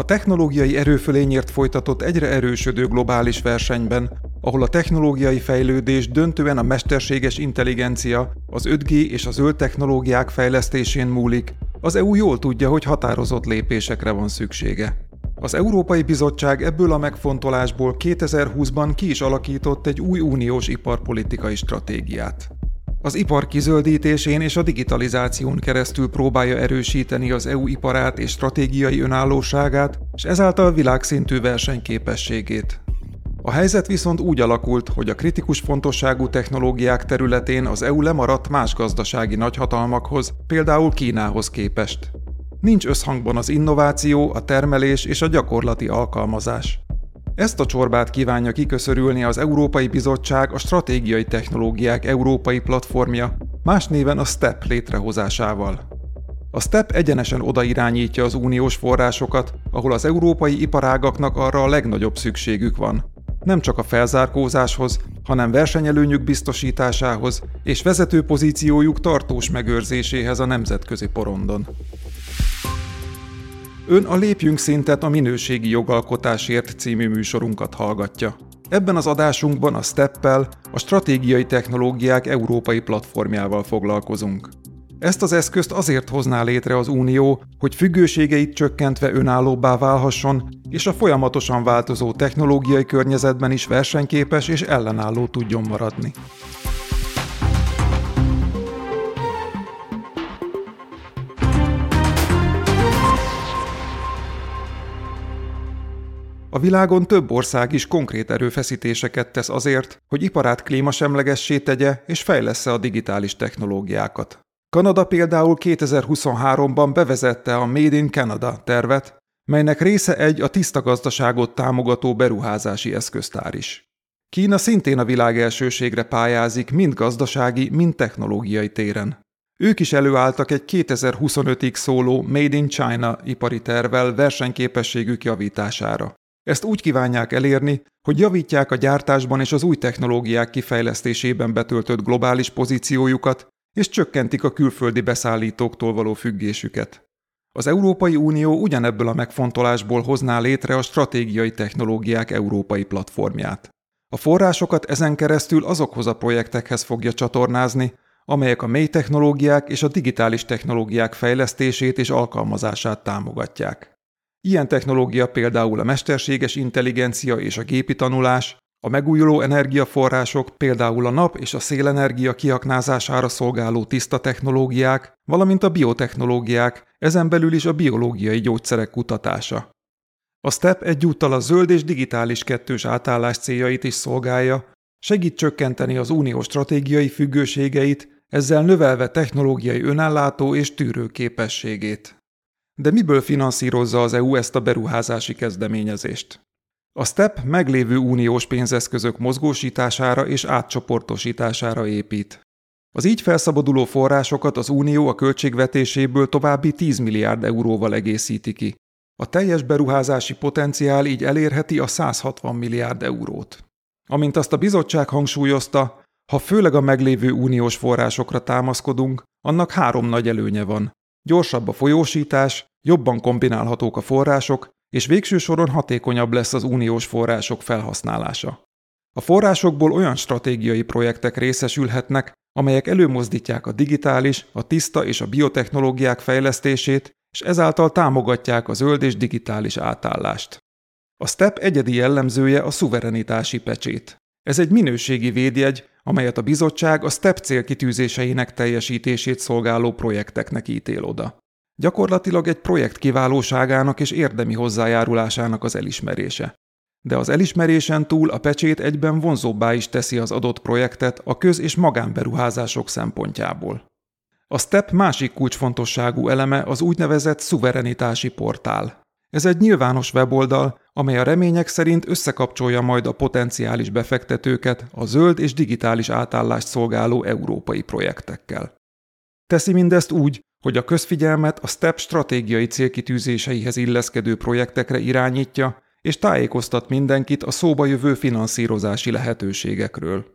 A technológiai erőfölényért folytatott egyre erősödő globális versenyben, ahol a technológiai fejlődés döntően a mesterséges intelligencia, az 5G és a zöld technológiák fejlesztésén múlik, az EU jól tudja, hogy határozott lépésekre van szüksége. Az Európai Bizottság ebből a megfontolásból 2020-ban ki is alakított egy új uniós iparpolitikai stratégiát. Az ipar kizöldítésén és a digitalizáción keresztül próbálja erősíteni az EU iparát és stratégiai önállóságát, és ezáltal világszintű versenyképességét. A helyzet viszont úgy alakult, hogy a kritikus fontosságú technológiák területén az EU lemaradt más gazdasági nagyhatalmakhoz, például Kínához képest. Nincs összhangban az innováció, a termelés és a gyakorlati alkalmazás. Ezt a csorbát kívánja kiköszörülni az Európai Bizottság a Stratégiai Technológiák Európai Platformja, más néven a STEP létrehozásával. A STEP egyenesen odairányítja az uniós forrásokat, ahol az európai iparágaknak arra a legnagyobb szükségük van. Nem csak a felzárkózáshoz, hanem versenyelőnyük biztosításához és vezető pozíciójuk tartós megőrzéséhez a nemzetközi porondon. Ön a Lépjünk szintet a minőségi jogalkotásért című műsorunkat hallgatja. Ebben az adásunkban a Steppel, a Stratégiai Technológiák Európai Platformjával foglalkozunk. Ezt az eszközt azért hozná létre az Unió, hogy függőségeit csökkentve önállóbbá válhasson, és a folyamatosan változó technológiai környezetben is versenyképes és ellenálló tudjon maradni. Világon több ország is konkrét erőfeszítéseket tesz azért, hogy iparát klímasemlegessé tegye és fejlesz a digitális technológiákat. Kanada például 2023-ban bevezette a Made in Canada tervet, melynek része egy a tiszta gazdaságot támogató beruházási eszköztár is. Kína szintén a világ elsőségre pályázik mind gazdasági, mind technológiai téren. Ők is előálltak egy 2025-ig szóló Made in China ipari tervel versenyképességük javítására. Ezt úgy kívánják elérni, hogy javítják a gyártásban és az új technológiák kifejlesztésében betöltött globális pozíciójukat, és csökkentik a külföldi beszállítóktól való függésüket. Az Európai Unió ugyanebből a megfontolásból hozná létre a stratégiai technológiák európai platformját. A forrásokat ezen keresztül azokhoz a projektekhez fogja csatornázni, amelyek a mély technológiák és a digitális technológiák fejlesztését és alkalmazását támogatják. Ilyen technológia például a mesterséges intelligencia és a gépi tanulás, a megújuló energiaforrások, például a nap és a szélenergia kiaknázására szolgáló tiszta technológiák, valamint a biotechnológiák, ezen belül is a biológiai gyógyszerek kutatása. A STEP egyúttal a zöld és digitális kettős átállás céljait is szolgálja, segít csökkenteni az unió stratégiai függőségeit, ezzel növelve technológiai önállátó és tűrő képességét. De miből finanszírozza az EU ezt a beruházási kezdeményezést? A STEP meglévő uniós pénzeszközök mozgósítására és átcsoportosítására épít. Az így felszabaduló forrásokat az Unió a költségvetéséből további 10 milliárd euróval egészíti ki. A teljes beruházási potenciál így elérheti a 160 milliárd eurót. Amint azt a bizottság hangsúlyozta, ha főleg a meglévő uniós forrásokra támaszkodunk, annak három nagy előnye van. Gyorsabb a folyósítás, jobban kombinálhatók a források, és végső soron hatékonyabb lesz az uniós források felhasználása. A forrásokból olyan stratégiai projektek részesülhetnek, amelyek előmozdítják a digitális, a tiszta és a biotechnológiák fejlesztését, és ezáltal támogatják a zöld és digitális átállást. A STEP egyedi jellemzője a szuverenitási pecsét. Ez egy minőségi védjegy, amelyet a bizottság a STEP célkitűzéseinek teljesítését szolgáló projekteknek ítél oda. Gyakorlatilag egy projekt kiválóságának és érdemi hozzájárulásának az elismerése. De az elismerésen túl a pecsét egyben vonzóbbá is teszi az adott projektet a köz- és magánberuházások szempontjából. A STEP másik kulcsfontosságú eleme az úgynevezett szuverenitási portál. Ez egy nyilvános weboldal, amely a remények szerint összekapcsolja majd a potenciális befektetőket a zöld és digitális átállást szolgáló európai projektekkel. Teszi mindezt úgy, hogy a közfigyelmet a STEP stratégiai célkitűzéseihez illeszkedő projektekre irányítja, és tájékoztat mindenkit a szóba jövő finanszírozási lehetőségekről.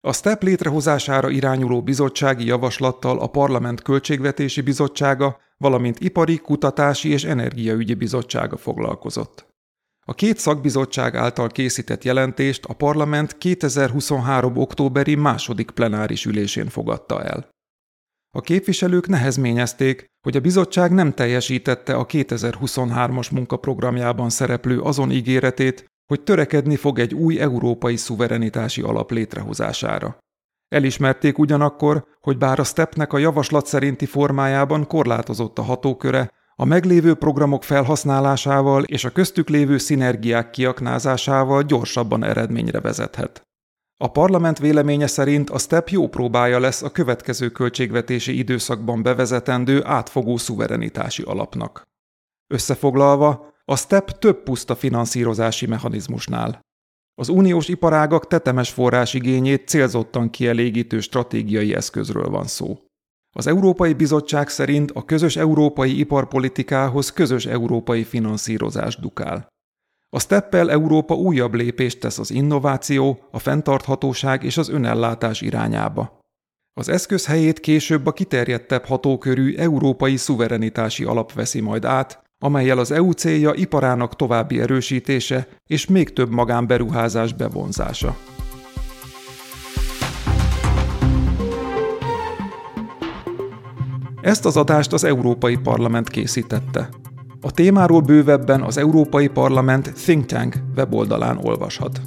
A STEP létrehozására irányuló bizottsági javaslattal a Parlament Költségvetési Bizottsága valamint Ipari, Kutatási és Energiaügyi Bizottsága foglalkozott. A két szakbizottság által készített jelentést a parlament 2023. októberi második plenáris ülésén fogadta el. A képviselők nehezményezték, hogy a bizottság nem teljesítette a 2023-as munkaprogramjában szereplő azon ígéretét, hogy törekedni fog egy új európai szuverenitási alap létrehozására. Elismerték ugyanakkor, hogy bár a STEP-nek a javaslat szerinti formájában korlátozott a hatóköre, a meglévő programok felhasználásával és a köztük lévő szinergiák kiaknázásával gyorsabban eredményre vezethet. A parlament véleménye szerint a STEP jó próbája lesz a következő költségvetési időszakban bevezetendő átfogó szuverenitási alapnak. Összefoglalva, a STEP több puszta finanszírozási mechanizmusnál. Az uniós iparágak tetemes forrásigényét célzottan kielégítő stratégiai eszközről van szó. Az Európai Bizottság szerint a közös európai iparpolitikához közös európai finanszírozás dukál. A Steppel Európa újabb lépést tesz az innováció, a fenntarthatóság és az önellátás irányába. Az eszköz helyét később a kiterjedtebb hatókörű európai szuverenitási alap veszi majd át, amelyel az EU célja iparának további erősítése és még több magánberuházás bevonzása. Ezt az adást az Európai Parlament készítette. A témáról bővebben az Európai Parlament Think Tank weboldalán olvashat.